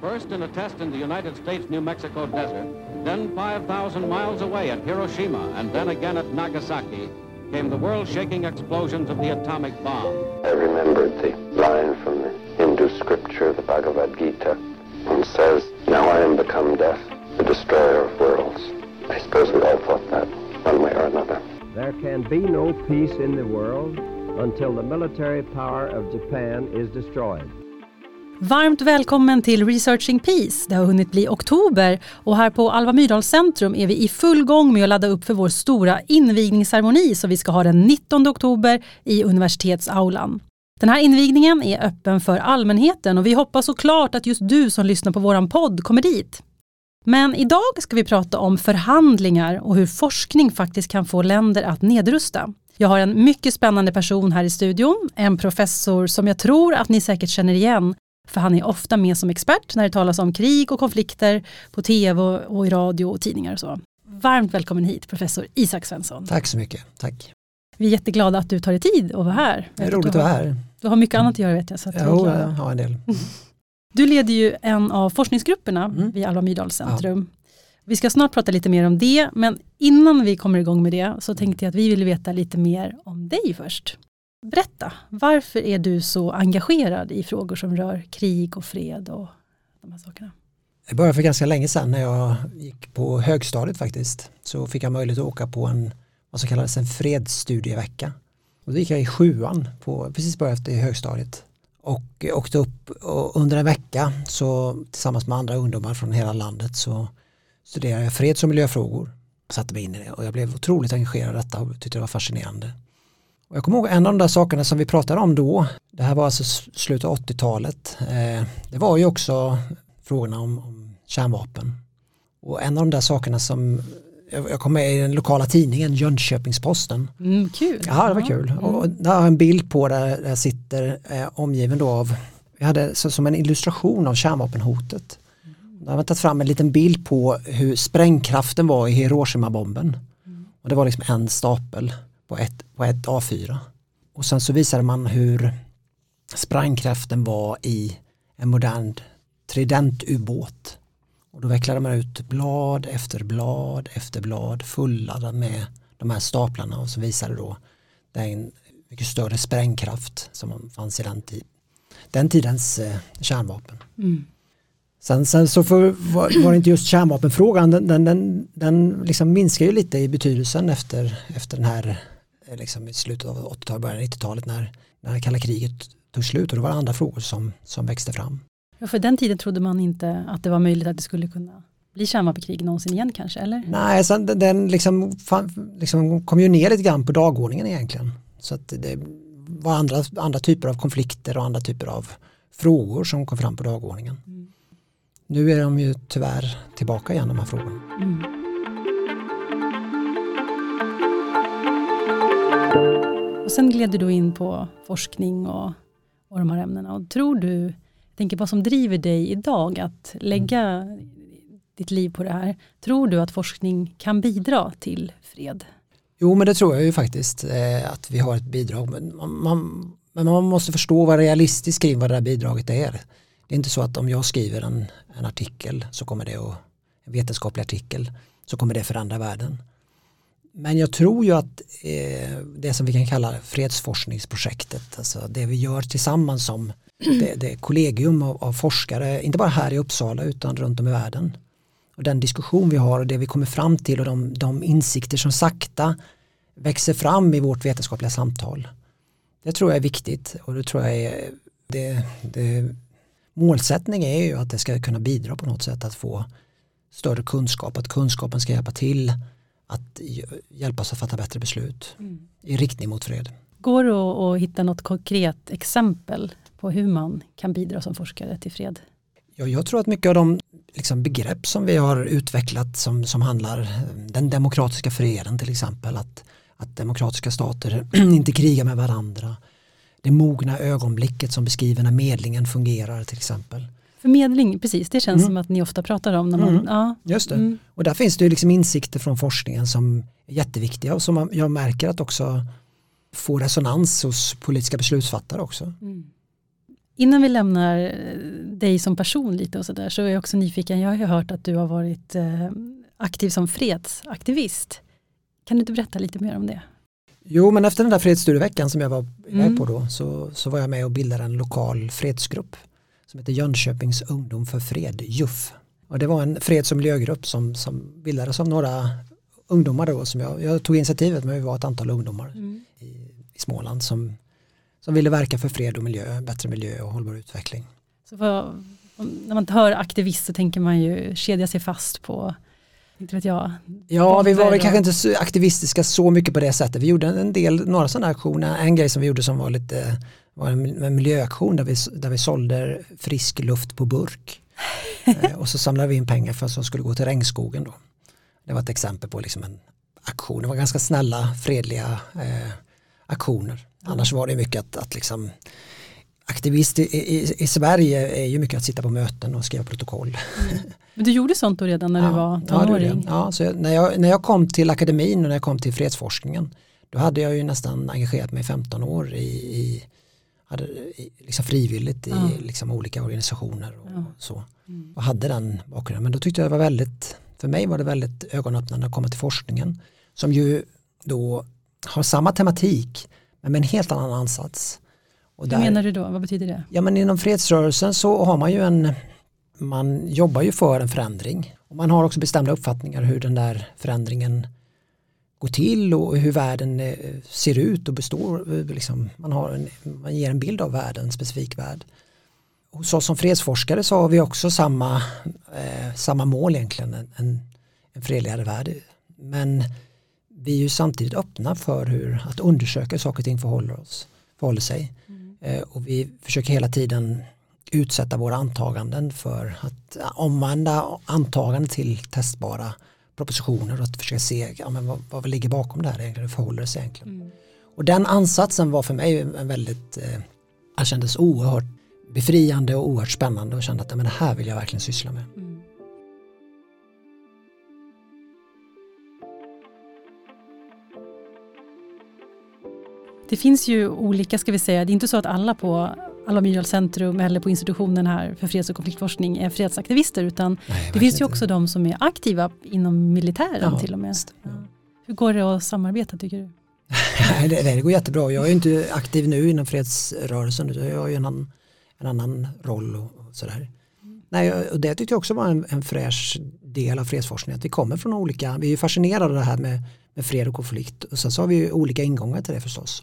First in a test in the United States New Mexico desert, then 5,000 miles away at Hiroshima, and then again at Nagasaki, came the world-shaking explosions of the atomic bomb. I remembered the line from the Hindu scripture, the Bhagavad Gita, and says, Now I am become death, the destroyer of worlds. I suppose we all thought that, one way or another. There can be no peace in the world until the military power of Japan is destroyed. Varmt välkommen till Researching Peace. Det har hunnit bli oktober och här på Alva Myrdal-centrum är vi i full gång med att ladda upp för vår stora invigningsceremoni som vi ska ha den 19 oktober i universitetsaulan. Den här invigningen är öppen för allmänheten och vi hoppas såklart att just du som lyssnar på våran podd kommer dit. Men idag ska vi prata om förhandlingar och hur forskning faktiskt kan få länder att nedrusta. Jag har en mycket spännande person här i studion, en professor som jag tror att ni säkert känner igen för han är ofta med som expert när det talas om krig och konflikter på tv och i radio och tidningar och så. Varmt välkommen hit professor Isak Svensson. Tack så mycket, tack. Vi är jätteglada att du tar dig tid att vara här. Det är roligt att vara här. Du har mycket annat att göra vet jag. Så att jo, jag har en del. Du leder ju en av forskningsgrupperna mm. vid Alva Myrdals centrum. Ja. Vi ska snart prata lite mer om det, men innan vi kommer igång med det så tänkte jag att vi vill veta lite mer om dig först. Berätta, varför är du så engagerad i frågor som rör krig och fred och de här sakerna? Det började för ganska länge sedan när jag gick på högstadiet faktiskt. Så fick jag möjlighet att åka på en, vad som kallades en fredsstudievecka. Och då gick jag i sjuan, på, precis bara efter högstadiet. Och åkte upp och under en vecka så tillsammans med andra ungdomar från hela landet så studerade jag freds och miljöfrågor. Satte mig in i det och jag blev otroligt engagerad i detta och tyckte det var fascinerande. Och jag kommer ihåg en av de där sakerna som vi pratade om då, det här var alltså slutet av 80-talet, eh, det var ju också frågorna om, om kärnvapen. Och en av de där sakerna som jag kom med i den lokala tidningen Jönköpingsposten. Mm, kul. Ja, det var kul. Mm. Och där har jag en bild på där jag sitter eh, omgiven då av, vi hade så, som en illustration av kärnvapenhotet. Mm. Där har man tagit fram en liten bild på hur sprängkraften var i Hiroshima-bomben. Mm. Och det var liksom en stapel på ett, på ett A4. Och sen så visade man hur sprängkraften var i en modern tridentubåt. Och då vecklade man ut blad efter blad efter blad fulladdad med de här staplarna och så visade då den mycket större sprängkraft som fanns i den, tid, den tidens eh, kärnvapen. Mm. Sen, sen, så för, var, var, det inte just kärnvapenfrågan, den, den, den, den liksom minskar ju lite i betydelsen efter, efter den här liksom i slutet av 80-talet, början av 90-talet när, när kalla kriget tog slut och det var andra frågor som, som växte fram. Ja, för den tiden trodde man inte att det var möjligt att det skulle kunna bli kärnvapenkrig någonsin igen kanske, eller? Nej, sen den, den liksom, fan, liksom kom ju ner lite grann på dagordningen egentligen. Så att det var andra, andra typer av konflikter och andra typer av frågor som kom fram på dagordningen. Mm. Nu är de ju tyvärr tillbaka igen de här frågorna. Mm. Och sen gled du då in på forskning och, och de här ämnena. Och tror du, jag tänker vad som driver dig idag att lägga ditt liv på det här. Tror du att forskning kan bidra till fred? Jo men det tror jag ju faktiskt eh, att vi har ett bidrag. Men man, man, men man måste förstå vad realistiskt kring vad det här bidraget är. Det är inte så att om jag skriver en, en artikel så kommer det att, en vetenskaplig artikel så kommer det förändra världen. Men jag tror ju att eh, det som vi kan kalla fredsforskningsprojektet, alltså det vi gör tillsammans som det, det kollegium av, av, forskare, inte bara här i Uppsala utan runt om i världen. Och den diskussion vi har och det vi kommer fram till och de, de insikter som sakta växer fram i vårt vetenskapliga samtal. Det tror jag är viktigt och det tror jag är det, det, målsättning är ju att det ska kunna bidra på något sätt att få större kunskap, att kunskapen ska hjälpa till att hjälpa oss att fatta bättre beslut mm. i riktning mot fred. Går det att hitta något konkret exempel på hur man kan bidra som forskare till fred? Ja, jag tror att mycket av de liksom, begrepp som vi har utvecklat som, som handlar den demokratiska freden till exempel att, att demokratiska stater inte krigar med varandra det mogna ögonblicket som beskriver när medlingen fungerar till exempel Förmedling, precis, det känns mm. som att ni ofta pratar om. När man, mm. ja. Just det, mm. och där finns det ju liksom insikter från forskningen som är jätteviktiga och som jag märker att också får resonans hos politiska beslutsfattare också. Mm. Innan vi lämnar eh, dig som person lite och sådär så är jag också nyfiken. Jag har ju hört att du har varit eh, aktiv som fredsaktivist. Kan du inte berätta lite mer om det? Jo, men efter den där fredsstudieveckan som jag var iväg Mm. på då så, så var jag med och bildade en lokal fredsgrupp som heter Jönköpings ungdom för fred, JUF. Och det var en freds och miljögrupp som, som bildades av några ungdomar då som jag, jag tog initiativet men vi var ett antal ungdomar i, i Småland som, som ville verka för fred och miljö, bättre miljö och hållbar utveckling. Så vad, när man hör aktivist så tänker man ju kedja sig fast på, inte vet jag. Ja, vi var väl kanske inte så aktivistiska så mycket på det sättet. Vi gjorde en del, några sådana aktioner. En grej som vi gjorde som var lite var en miljöaktion där vi, där vi sålde frisk luft på burk. eh, och så samlade vi in pengar för som skulle gå till regnskogen då. Det var ett exempel på liksom en aktion. Det var ganska snälla, fredliga eh, aktioner. Annars var det mycket att, att liksom aktivist i, i, i Sverige är ju mycket att sitta på möten och skriva protokoll. Men du gjorde sånt då redan när du var Ja, det gjorde tonåring? jag. Ja, så jag, när, jag, när jag kom till akademin och när jag kom till fredsforskningen då hade jag ju nästan engagerat mig i 15 år i, i, hade, liksom frivilligt i Ja. liksom olika organisationer och Ja. så. Mm. Och hade den bakgrunden. Men då tyckte jag det var väldigt, för mig var det väldigt ögonöppnande att komma till forskningen som ju då har samma tematik men med en helt annan ansats. Och Hur menar du då? Vad betyder det? Ja men inom fredsrörelsen så har man ju en, man jobbar ju för en förändring. Och man har också bestämda uppfattningar hur den där förändringen går till och hur världen eh, ser ut och består. eh, Liksom, man, har en, man ger en bild av världen, en specifik värld. Hos oss som fredsforskare så har vi också samma, eh, samma mål egentligen, en, en, fredligare värld. Men vi är ju samtidigt öppna för hur, att undersöka hur saker och ting förhåller, oss, förhåller sig. Eh, och vi försöker hela tiden utsätta våra antaganden för att omvandla antaganden till testbara propositioner och att försöka se ja, men vad, vad ligger bakom det här egentligen, hur förhåller det sig egentligen. Och den ansatsen var för mig en väldigt, eh, jag kändes oerhört befriande och oerhört spännande och kände att ja, men det här vill jag verkligen syssla med. Det finns ju olika, ska vi säga, det är inte så att alla på Alva Myrdal centrum eller på institutionen här för freds och konfliktforskning är fredsaktivister utan Nej, det finns ju också de som är aktiva inom militären Ja, till och med. ja. Hur går det att samarbeta tycker du? Det, det går jättebra. Jag är inte aktiv nu inom fredsrörelsen utan jag har ju en annan, en annan roll och, och sådär. Nej, och det tyckte jag också var en, en fräsch del av fredsforskningen. Att vi kommer från olika, vi är ju fascinerade av det här med, med fred och konflikt. Och sen så har vi ju olika ingångar till det förstås.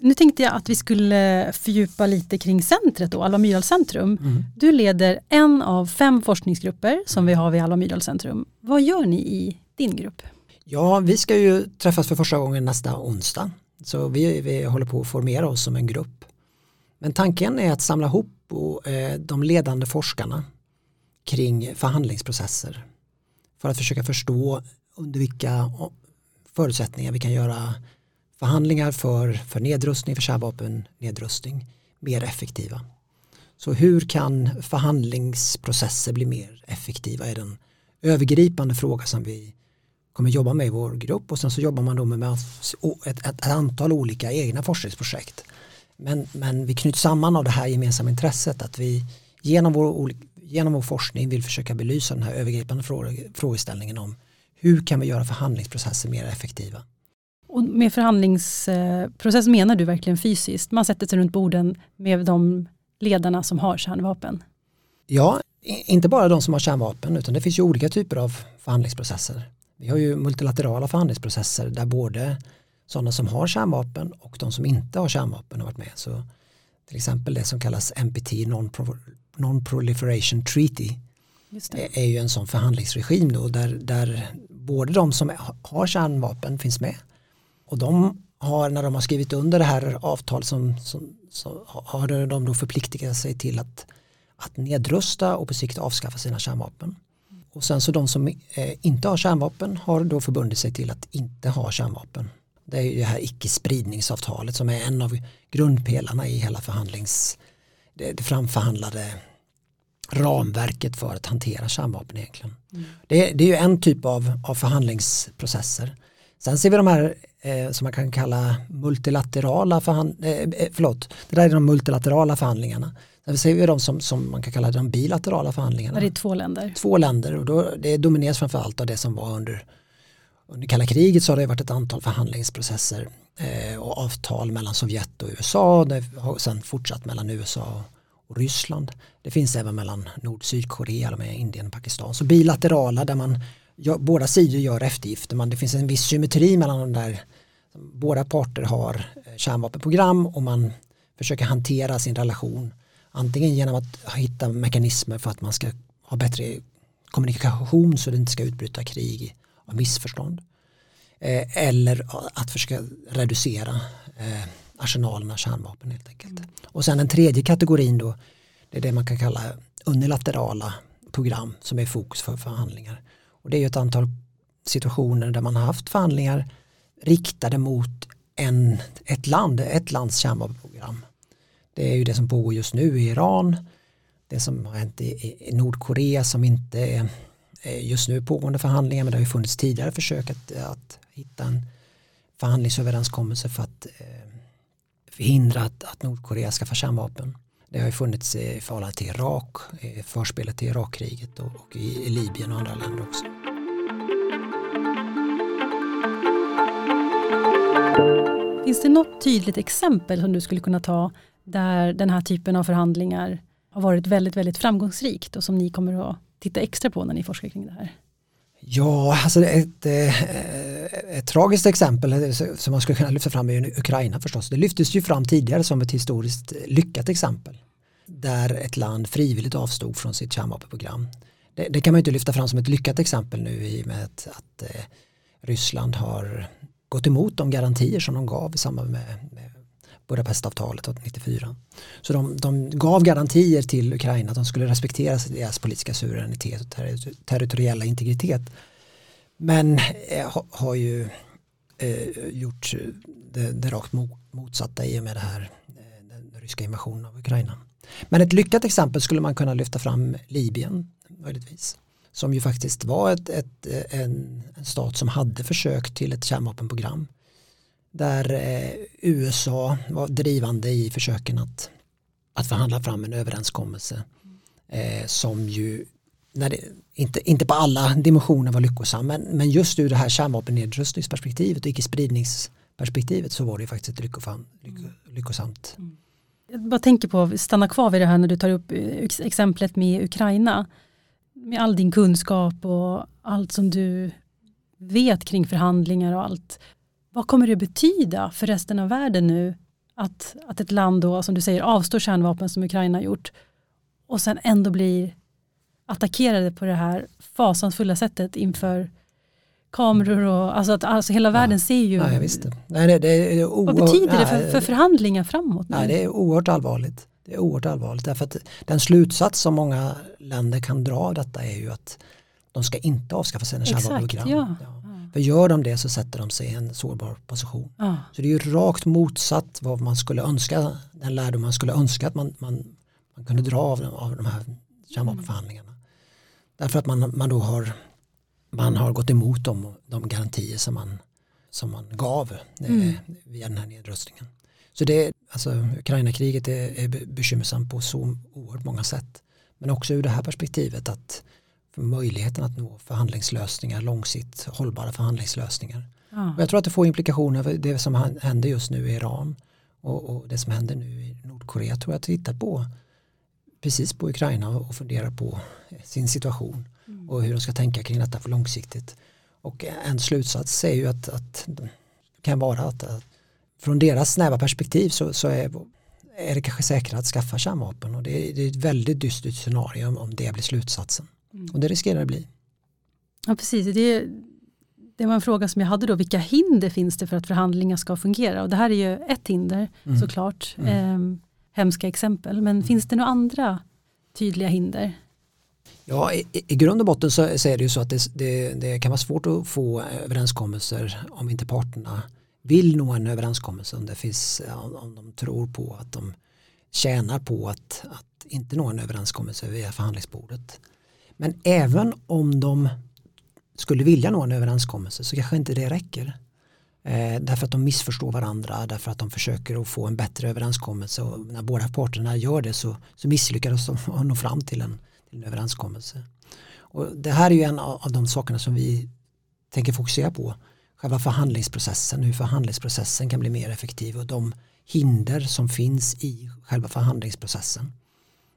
Nu tänkte jag att vi skulle fördjupa lite kring centret då, Alva Myrdal centrum. Mm. Du leder en av fem forskningsgrupper som vi har vid Alva Myrdal centrum. Vad gör ni i din grupp? Ja, vi ska ju träffas för första gången nästa onsdag. Så vi, vi håller på att formera oss som en grupp. Men tanken är att samla ihop och, eh, de ledande forskarna kring förhandlingsprocesser. För att försöka förstå under vilka förutsättningar vi kan göra förhandlingar för, för nedrustning, för kärnvapennedrustning mer effektiva. Så hur kan förhandlingsprocesser bli mer effektiva är den övergripande fråga som vi kommer jobba med i vår grupp och sen så jobbar man då med ett, ett, ett antal olika egna forskningsprojekt. Men, men vi knyts samman av det här gemensamma intresset att vi genom vår, genom vår forskning vill försöka belysa den här övergripande frågeställningen om hur kan vi göra förhandlingsprocesser mer effektiva. Och med förhandlingsprocess menar du verkligen fysiskt? Man sätter sig runt borden med de ledarna som har kärnvapen. Ja, inte bara de som har kärnvapen utan det finns ju olika typer av förhandlingsprocesser. Vi har ju multilaterala förhandlingsprocesser där både sådana som har kärnvapen och de som inte har kärnvapen har varit med. Så till exempel det som kallas NPT, Non-Pro- Non-Proliferation Treaty, det. är ju en sån förhandlingsregim då där, där både de som ha- har kärnvapen finns med och de har när de har skrivit under det här avtalet som, som, så har de då förpliktigat sig till att, att nedrusta och på sikt avskaffa sina kärnvapen. Och sen så de som eh, inte har kärnvapen har då förbundit sig till att inte ha kärnvapen. Det är ju det här icke-spridningsavtalet som är en av grundpelarna i hela förhandlings, det, det framförhandlade ramverket för att hantera kärnvapen egentligen. Det, det är ju en typ av, av förhandlingsprocesser. Sen ser vi de här eh, som man kan kalla multilaterala förhandlingar, eh, förlåt, det där är de multilaterala förhandlingarna. Sen ser vi de som, som man kan kalla de bilaterala förhandlingarna. Det är två länder. Två länder och då, det domineras framförallt av det som var under, under kalla kriget så har det varit ett antal förhandlingsprocesser eh, och avtal mellan Sovjet och USA. Det har sen fortsatt mellan USA och Ryssland. Det finns även mellan Nord och Sydkorea, med Indien och Pakistan. Så bilaterala där man ja, båda sidor gör eftergifter. Man, det finns en viss symmetri mellan de där. Båda parter har eh, kärnvapenprogram och man försöker hantera sin relation antingen genom att hitta mekanismer för att man ska ha bättre kommunikation så det inte ska utbryta krig av missförstånd. Eh, eller att försöka reducera eh, arsenalerna kärnvapen helt enkelt. Mm. Och sen den tredje kategorin då, det är det man kan kalla unilaterala program som är fokus för förhandlingar. Och det är ju ett antal situationer där man har haft förhandlingar riktade mot en, ett land, ett lands kärnvapenprogram. Det är ju det som pågår just nu i Iran, det som har hänt i, i Nordkorea som inte är just nu pågående förhandlingar men det har ju funnits tidigare försök att, att hitta en förhandlingsöverenskommelse för att eh, förhindra att, att Nordkorea ska få kärnvapen. Det har ju funnits i förhållande till Irak, förspelet till Irakkriget och, och i, i Libyen och andra länder också. Finns det något tydligt exempel som du skulle kunna ta där den här typen av förhandlingar har varit väldigt, väldigt framgångsrikt och som ni kommer att titta extra på när ni forskar kring det här? Ja, alltså ett, ett, ett tragiskt exempel som man skulle kunna lyfta fram är Ukraina förstås. Det lyftes ju fram tidigare som ett historiskt lyckat exempel. Där ett land frivilligt avstod från sitt kärnvapenprogram. Det, det kan man inte lyfta fram som ett lyckat exempel nu i och med att, att eh, Ryssland har gått emot de garantier som de gav i samband med, med Budapestavtalet 94. Så de, de, gav garantier till Ukraina att de skulle respektera deras politiska suveränitet och ter territoriella integritet. Men eh, ha, har ju eh, gjort det, det rakt motsatta i och med det här, eh, den ryska invasionen av Ukraina. Men ett lyckat exempel skulle man kunna lyfta fram Libyen möjligtvis. Som ju faktiskt var ett, ett, en, en stat som hade försökt till ett kärnvapenprogram där eh, USA var drivande i försöken att, att förhandla fram en överenskommelse eh, som ju när det, inte, inte på alla dimensioner var lyckosam men, men just ur det här kärnvapennedrustningsperspektivet och icke-spridningsperspektivet så var det ju faktiskt ett lyckofam, lyck, lyckosamt. Mm. Jag bara tänker på, stanna kvar vid det här när du tar upp eh, exemplet med Ukraina. Med all din kunskap och allt som du vet kring förhandlingar och allt. Vad kommer det betyda för resten av världen nu att, att ett land då, som du säger, avstår kärnvapen som Ukraina gjort och sen ändå blir attackerade på det här fasansfulla sättet inför kameror och alltså att alltså hela världen ser ju. Ja, jag visste. Nej, det, det är oerhört, vad betyder det för, för förhandlingar framåt? Nej, det är oerhört allvarligt. Det är oerhört allvarligt därför att den slutsats som många länder kan dra av detta är ju att de ska inte avskaffa sina kärnvapenprogram. Ja. Ja. För gör de det så sätter de sig i en sårbar position. Ah. Så det är ju rakt motsatt vad man skulle önska, den lärdom man skulle önska att man, man, man kunde dra av, av de här kärnvapenförhandlingarna. Mm. Därför att man, man då har, man har gått emot de, de garantier som man, som man gav eh, mm. via den här nedrustningen. Så det, alltså Ukraina-kriget är, är bekymmersamt på så oerhört många sätt. Men också ur det här perspektivet att möjligheten att nå förhandlingslösningar, långsiktigt hållbara förhandlingslösningar. Ja. Och jag tror att det får implikationer för det som händer just nu i Iran och, och, det som händer nu i Nordkorea. Jag tror att tittar på precis på Ukraina och funderar på sin situation mm. och hur de ska tänka kring detta för långsiktigt. Och en slutsats är ju att, att kan vara att, att från deras snäva perspektiv så, så är, är det kanske säkrare att skaffa kärnvapen och det är, det är ett väldigt dystert scenario om det blir slutsatsen. Mm. Och det riskerar det bli. Ja precis, det, det var en fråga som jag hade då, vilka hinder finns det för att förhandlingar ska fungera? Och det här är ju ett hinder mm. såklart, mm. Eh, hemska exempel, men mm. finns det några andra tydliga hinder? Ja, i, i grund och botten så, så, är det ju så att det, det, det, kan vara svårt att få överenskommelser om inte parterna vill nå en överenskommelse, om, det finns, om de tror på att de tjänar på att, att inte nå en överenskommelse via förhandlingsbordet. Men även om de skulle vilja nå en överenskommelse så kanske inte det räcker. Eh, därför att de missförstår varandra, därför att de försöker att få en bättre överenskommelse och när båda parterna gör det så, så misslyckas de att nå fram till en, till en överenskommelse. Och det här är ju en av de sakerna som vi tänker fokusera på. Själva förhandlingsprocessen, hur förhandlingsprocessen kan bli mer effektiv och de hinder som finns i själva förhandlingsprocessen.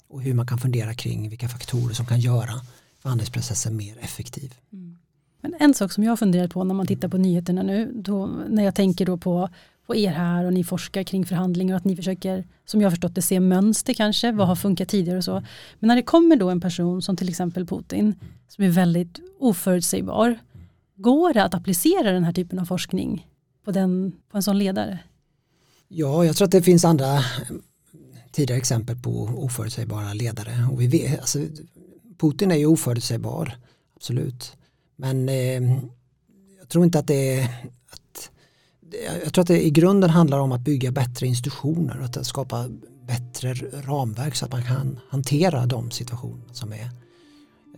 Och hur man kan fundera kring vilka faktorer som kan göra förhandlingsprocessen mer effektiv. Mm. Men en sak som jag funderar på när man tittar på nyheterna nu, då, när jag tänker då på, på er här och ni forskar kring förhandlingar och att ni försöker, som jag har förstått det, se mönster kanske, vad har funkat tidigare och så. Men när det kommer då en person som till exempel Putin, som är väldigt oförutsägbar, går det att applicera den här typen av forskning på, den, på en sån ledare? Ja, jag tror att det finns andra mm, tidigare exempel på oförutsägbara ledare. Och vi vet, alltså, Putin är ju oförutsägbar, absolut. Men eh, jag tror inte att det är att, jag tror att det i grunden handlar om att bygga bättre institutioner och att skapa bättre ramverk så att man kan hantera de situationer som, är,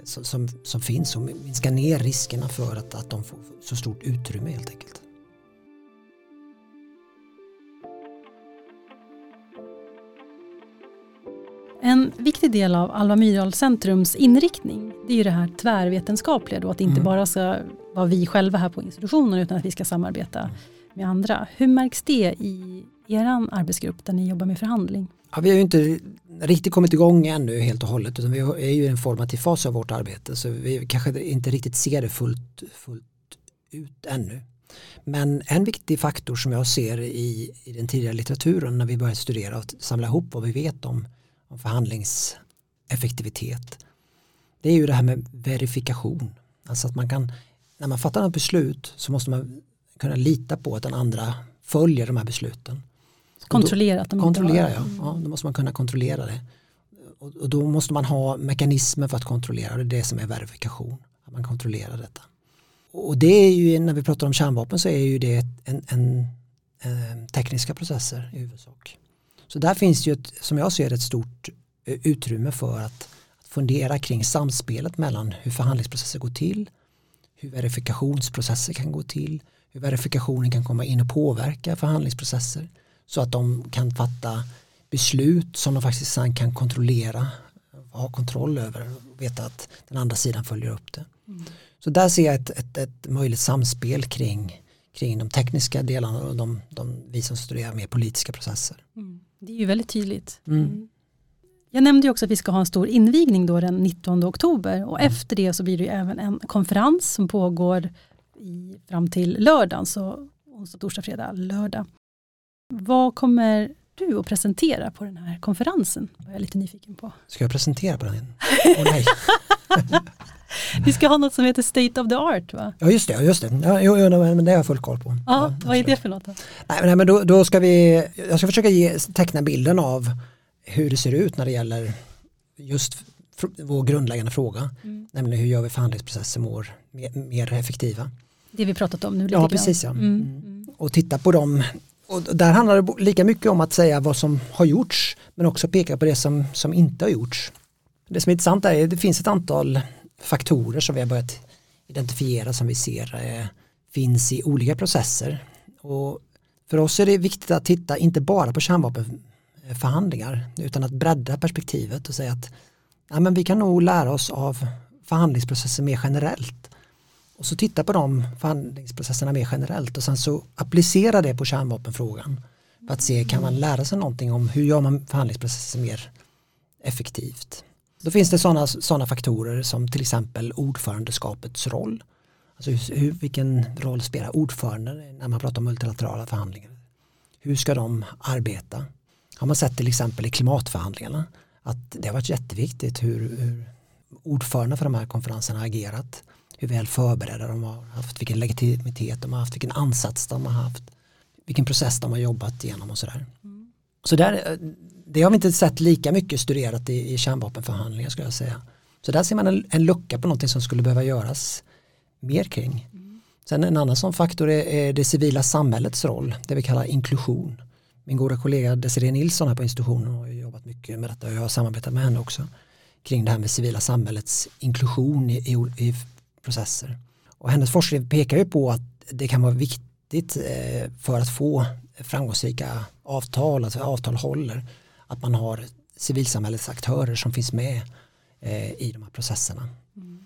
som, som finns och minska ner riskerna för att, att de får så stort utrymme helt enkelt. En viktig del av Alva Myrdal Centrums inriktning det är ju det här tvärvetenskapliga då, att det inte mm. bara ska vara vi själva här på institutionen utan att vi ska samarbeta med andra. Hur märks det i er arbetsgrupp där ni jobbar med förhandling? Ja, vi har ju inte riktigt kommit igång ännu helt och hållet utan vi är ju i en formativ fas av vårt arbete så vi kanske inte riktigt ser det fullt, fullt ut ännu. Men en viktig faktor som jag ser i, i den tidigare litteraturen när vi började studera och samla ihop vad vi vet om om förhandlingseffektivitet. Det är ju det här med verifikation. Alltså att man kan, när man fattar ett beslut så måste man kunna lita på att den andra följer de här besluten. Kontrollera att de Kontrollera, ja. ja. Då måste man kunna kontrollera det. Och, och, då måste man ha mekanismer för att kontrollera det. Det är det som är verifikation. Att man kontrollerar detta. Och det är ju, när vi pratar om kärnvapen så är ju det en, en, en tekniska processer i huvudsak. Så där finns ju, ett, som jag ser ett stort eh, utrymme för att, att fundera kring samspelet mellan hur förhandlingsprocesser går till, hur verifikationsprocesser kan gå till, hur verifikationen kan komma in och påverka förhandlingsprocesser så att de kan fatta beslut som de faktiskt sen kan kontrollera ha kontroll över och veta att den andra sidan följer upp det. Mm. Så där ser jag ett, ett, ett möjligt samspel kring, kring de tekniska delarna och de, de, vi som studerar mer politiska processer. Mm. Det är ju väldigt tydligt. Mm. mm. Jag nämnde ju också att vi ska ha en stor invigning då den 19 oktober och mm. efter det så blir det även en konferens som pågår i, fram till lördagen, så onsdag, torsdag, fredag, lördag. Vad kommer du att presentera på den här konferensen? Jag är lite nyfiken på. Ska jag presentera på den? Oh, nej. Vi ska ha något som heter State of the Art va? Ja just det, just det. Ja, jo, jo, men det har jag full koll på. Ja, vad är det för något? Då? Nej, nej men då, då, ska vi, jag ska försöka ge, teckna bilden av hur det ser ut när det gäller just vår grundläggande fråga. Mm. Nämligen hur gör vi förhandlingsprocesser mer, mer effektiva. Det vi pratat om nu lite Ja, grann. precis ja. Mm. Mm. Och titta på dem och där handlar det lika mycket om att säga vad som har gjorts men också peka på det som, som inte har gjorts. Det som är intressant är att det finns ett antal faktorer som vi har börjat identifiera som vi ser eh, finns i olika processer. Och för oss är det viktigt att titta inte bara på kärnvapenförhandlingar utan att bredda perspektivet och säga att ja, men vi kan nog lära oss av förhandlingsprocesser mer generellt. Och så titta på de förhandlingsprocesserna mer generellt och sen så applicera det på kärnvapenfrågan. För att se, kan man lära sig någonting om hur gör man förhandlingsprocesser mer effektivt. Då finns det sådana såna faktorer som till exempel ordförandeskapets roll. Alltså hur, vilken roll spelar ordföranden när man pratar om multilaterala förhandlingar? Hur ska de arbeta? Har man sett till exempel i klimatförhandlingarna att det har varit jätteviktigt hur, hur ordförande för de här konferenserna har agerat. Hur väl förberedda de har haft, vilken legitimitet de har haft, vilken ansats de har haft, vilken process de har jobbat igenom och sådär. Mm. Så där, det har vi inte sett lika mycket studerat i, i kärnvapenförhandlingar skulle jag säga. Så där ser man en, en lucka på någonting som skulle behöva göras mer kring. Mm. Sen en annan sån faktor är, är, det civila samhällets roll, det vi kallar inklusion. Min goda kollega Desiree Nilsson här på institutionen har jobbat mycket med detta och jag har samarbetat med henne också kring det här med civila samhällets inklusion i, i, i processer. Och hennes forskning pekar ju på att det kan vara vikt, viktigt eh, för att få framgångsrika avtal, alltså avtal håller, att man har civilsamhällets aktörer som finns med eh, i de här processerna. Mm.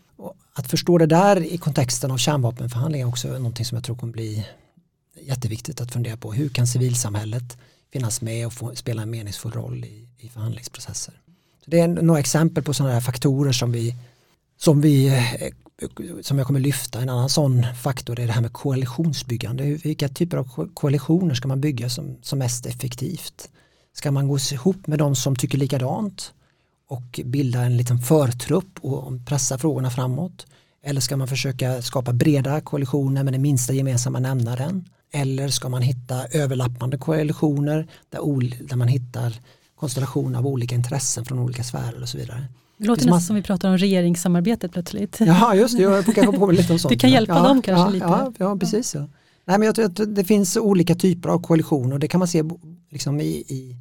Att förstå det där i kontexten av kärnvapenförhandlingar är också någonting som jag tror kommer bli jätteviktigt att fundera på. Hur kan civilsamhället finnas med och få, spela en meningsfull roll i, i förhandlingsprocesser? Så det är några exempel på sådana här faktorer som vi, som vi eh, som jag kommer lyfta. En annan sån faktor är det här med koalitionsbyggande. Vilka typer av koalitioner ska man bygga som, som mest effektivt? Ska man gå ihop med de som tycker likadant och bilda en liten förtrupp och pressa frågorna framåt? Eller ska man försöka skapa breda koalitioner med den minsta gemensamma nämnaren? Eller ska man hitta överlappande koalitioner där, där man hittar konstellationer av olika intressen från olika sfärer och så vidare. Det låter nästan som vi pratar om regeringssamarbetet plötsligt. Ja, just det. Jag kanske på lite om sånt. Du kan hjälpa ja, dem kanske ja, lite. Ja, ja precis. Ja. Nej, men jag tror att det finns olika typer av koalitioner och det kan man se liksom i, i,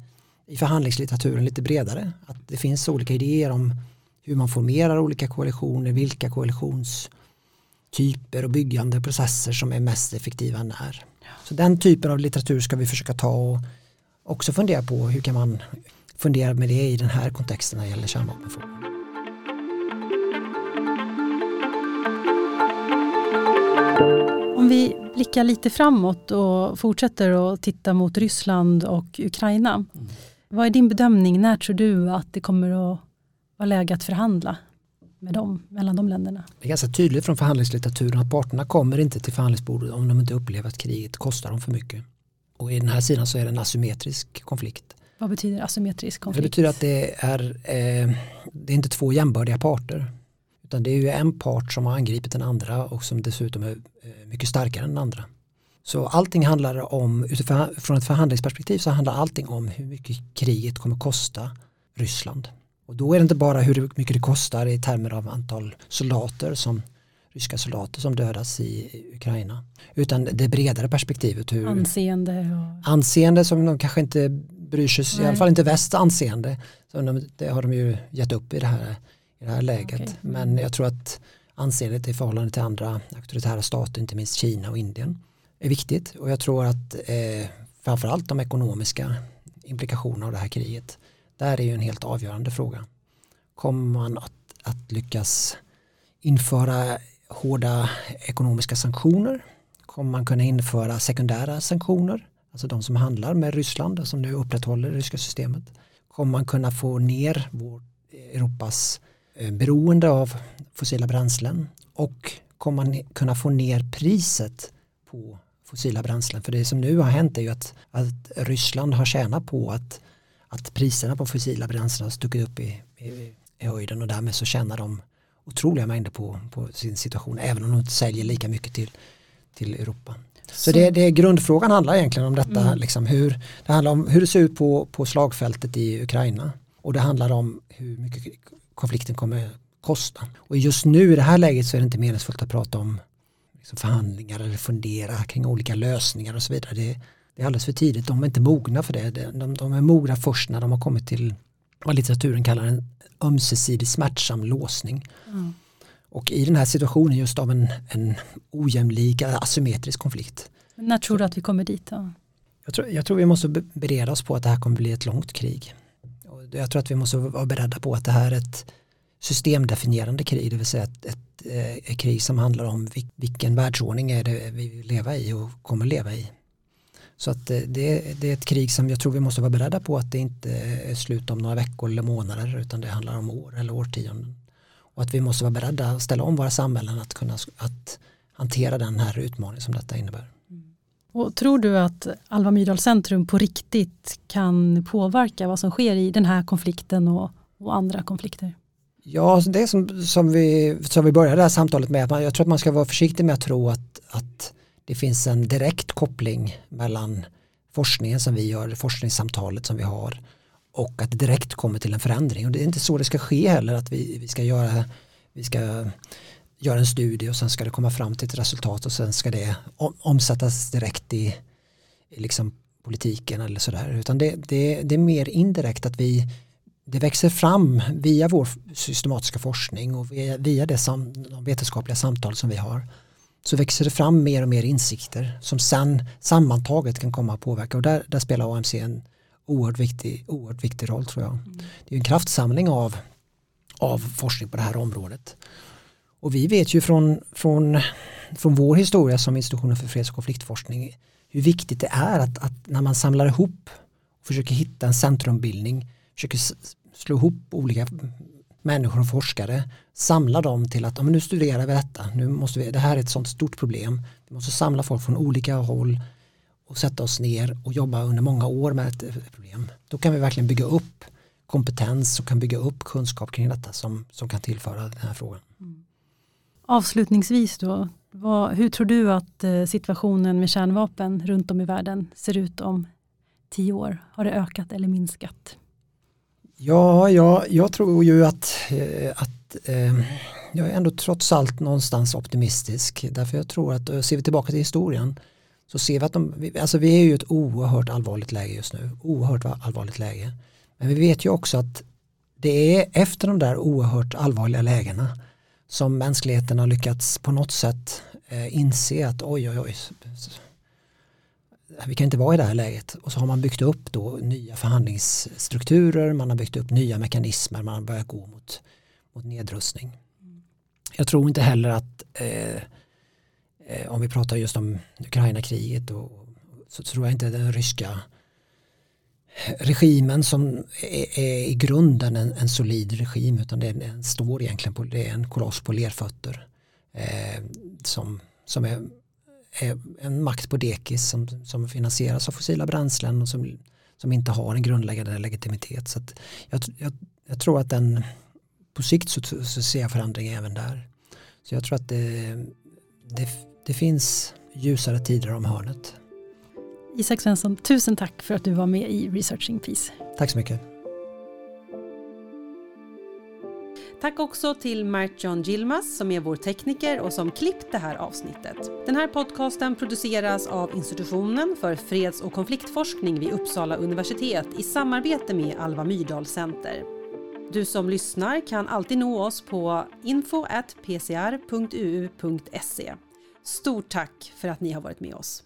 i förhandlingslitteraturen lite bredare. Att det finns olika idéer om hur man formerar olika koalitioner, vilka koalitionstyper och byggande processer som är mest effektiva när. Så den typen av litteratur ska vi försöka ta och också fundera på hur kan man fundera med det i den här kontexten när det gäller kärnvapenfrågan. Om vi blickar lite framåt och fortsätter att titta mot Ryssland och Ukraina. Mm. Vad är din bedömning? När tror du att det kommer att vara läge att förhandla med dem, mellan de länderna? Det är ganska tydligt från förhandlingslitteraturen att parterna kommer inte till förhandlingsbordet om de inte upplever att kriget kostar dem för mycket. Och i den här sidan så är det en asymmetrisk konflikt. Vad betyder asymmetrisk konflikt? Det betyder att det är, eh, det är inte två jämbördiga parter. Utan det är ju en part som har angripit den andra och som dessutom är mycket starkare än andra. Så allting handlar om, utifrån ett förhandlingsperspektiv så handlar allting om hur mycket kriget kommer kosta Ryssland. Och då är det inte bara hur mycket det kostar i termer av antal soldater som ryska soldater som dödas i Ukraina. Utan det bredare perspektivet. Hur, anseende. Och... Anseende som de kanske inte bryr sig, Nej. i alla fall inte väst anseende. Så de, det har de ju gett upp i det här, i det här läget. Okay. Men jag tror att anseendet i förhållande till andra auktoritära stater, inte minst Kina och Indien, är viktigt. Och jag tror att eh, framförallt de ekonomiska implikationerna av det här kriget, där är ju en helt avgörande fråga. Kommer man att, att lyckas införa hårda ekonomiska sanktioner? Kommer man kunna införa sekundära sanktioner? Alltså de som handlar med Ryssland som nu upprätthåller det ryska systemet. Kommer man kunna få ner vår, eh, Europas eh, beroende av fossila bränslen och kommer man kunna få ner priset på fossila bränslen. För det som nu har hänt är ju att, att Ryssland har tjänat på att, att priserna på fossila bränslen har stuckit upp i, i, i höjden och därmed så tjänar de otroliga mängder på, på sin situation även om de inte säljer lika mycket till, till Europa. Så, så det, det, grundfrågan handlar egentligen om detta, mm. liksom hur, det handlar om hur det ser ut på, på slagfältet i Ukraina och det handlar om hur mycket konflikten kommer kosta. Och just nu i det här läget så är det inte meningsfullt att prata om liksom förhandlingar eller fundera kring olika lösningar och så vidare. Det, det är alldeles för tidigt, de är inte mogna för det. De, de är mogna först när de har kommit till vad litteraturen kallar en ömsesidig smärtsam låsning. Mm. Och i den här situationen just av en, en ojämlik, asymmetrisk konflikt. När tror du att vi kommer dit? Då? Jag, tror, jag tror vi måste bereda oss på att det här kommer bli ett långt krig. Jag tror att vi måste vara beredda på att det här är ett systemdefinierande krig, det vill säga ett, ett, ett krig som handlar om vilken världsordning är det vi vill leva i och kommer leva i. Så att eh, det, det, är ett krig som jag tror vi måste vara beredda på att det inte är slut om några veckor eller månader utan det handlar om år eller årtionden. Och att vi måste vara beredda att ställa om våra samhällen att kunna att hantera den här utmaningen som detta innebär. Och tror du att Alva Myrdal Centrum på riktigt kan påverka vad som sker i den här konflikten och, och andra konflikter? Ja, alltså det som, som, vi, som vi började det här samtalet med, att man, jag tror att man ska vara försiktig med att tro att, att det finns en direkt koppling mellan forskningen som vi gör, forskningssamtalet som vi har och att det direkt kommer till en förändring. Och det är inte så det ska ske heller, att vi, vi, ska, göra, vi ska göra en studie och sen ska det komma fram till ett resultat och sen ska det omsättas direkt i, i liksom politiken eller sådär. Utan det, det, det är mer indirekt att vi det växer fram via vår systematiska forskning och via, via det sam, de vetenskapliga samtal som vi har så växer det fram mer och mer insikter som sen sammantaget kan komma att påverka och där, där spelar AMC en oerhört viktig, oerhört viktig roll tror jag. Mm. Det är en kraftsamling av, av forskning på det här området. Och vi vet ju från, från, från vår historia som institutionen för freds och konfliktforskning hur viktigt det är att, att när man samlar ihop och försöker hitta en centrumbildning, försöker slå ihop olika människor och forskare, samla dem till att ja, men nu studerar vi detta, nu måste vi, det här är ett sånt stort problem, vi måste samla folk från olika håll och sätta oss ner och jobba under många år med ett problem. Då kan vi verkligen bygga upp kompetens och kan bygga upp kunskap kring detta som, som kan tillföra den här frågan. Mm. Avslutningsvis då, vad, hur tror du att eh, situationen med kärnvapen runt om i världen ser ut om tio år? Har det ökat eller minskat? Ja, ja jag tror ju att, eh, att eh, jag är ändå trots allt någonstans optimistisk. Därför jag tror att, eh, ser vi tillbaka till historien, så ser vi att de, alltså vi är ju ett oerhört allvarligt läge just nu. Oerhört allvarligt läge. Men vi vet ju också att det är efter de där oerhört allvarliga lägena som mänskligheten har lyckats på något sätt eh, inse att oj oj oj vi kan inte vara i det här läget och så har man byggt upp då nya förhandlingsstrukturer, man har byggt upp nya mekanismer, man har börjat gå mot, mot nedrustning. Jag tror inte heller att eh, eh om vi pratar just om Ukraina-kriget så tror jag inte den ryska regimen som är, är i grunden en, en, solid regim utan den står egentligen på det är en koloss på lerfötter eh, som, som är, är, en makt på dekis som, som finansieras av fossila bränslen och som, som inte har en grundläggande legitimitet. Så jag, jag, jag, tror att den på sikt så, så ser jag förändring även där. Så jag tror att det, det, det finns ljusare tider om hörnet. Isak Svensson, tusen tack för att du var med i Researching Peace. Tack så mycket. Tack också till Mart John Gilmas som är vår tekniker och som klippt det här avsnittet. Den här podcasten produceras av institutionen för freds och konfliktforskning vid Uppsala universitet i samarbete med Alva Myrdal Center. Du som lyssnar kan alltid nå oss på info.pcr.uu.se. Stort tack för att ni har varit med oss.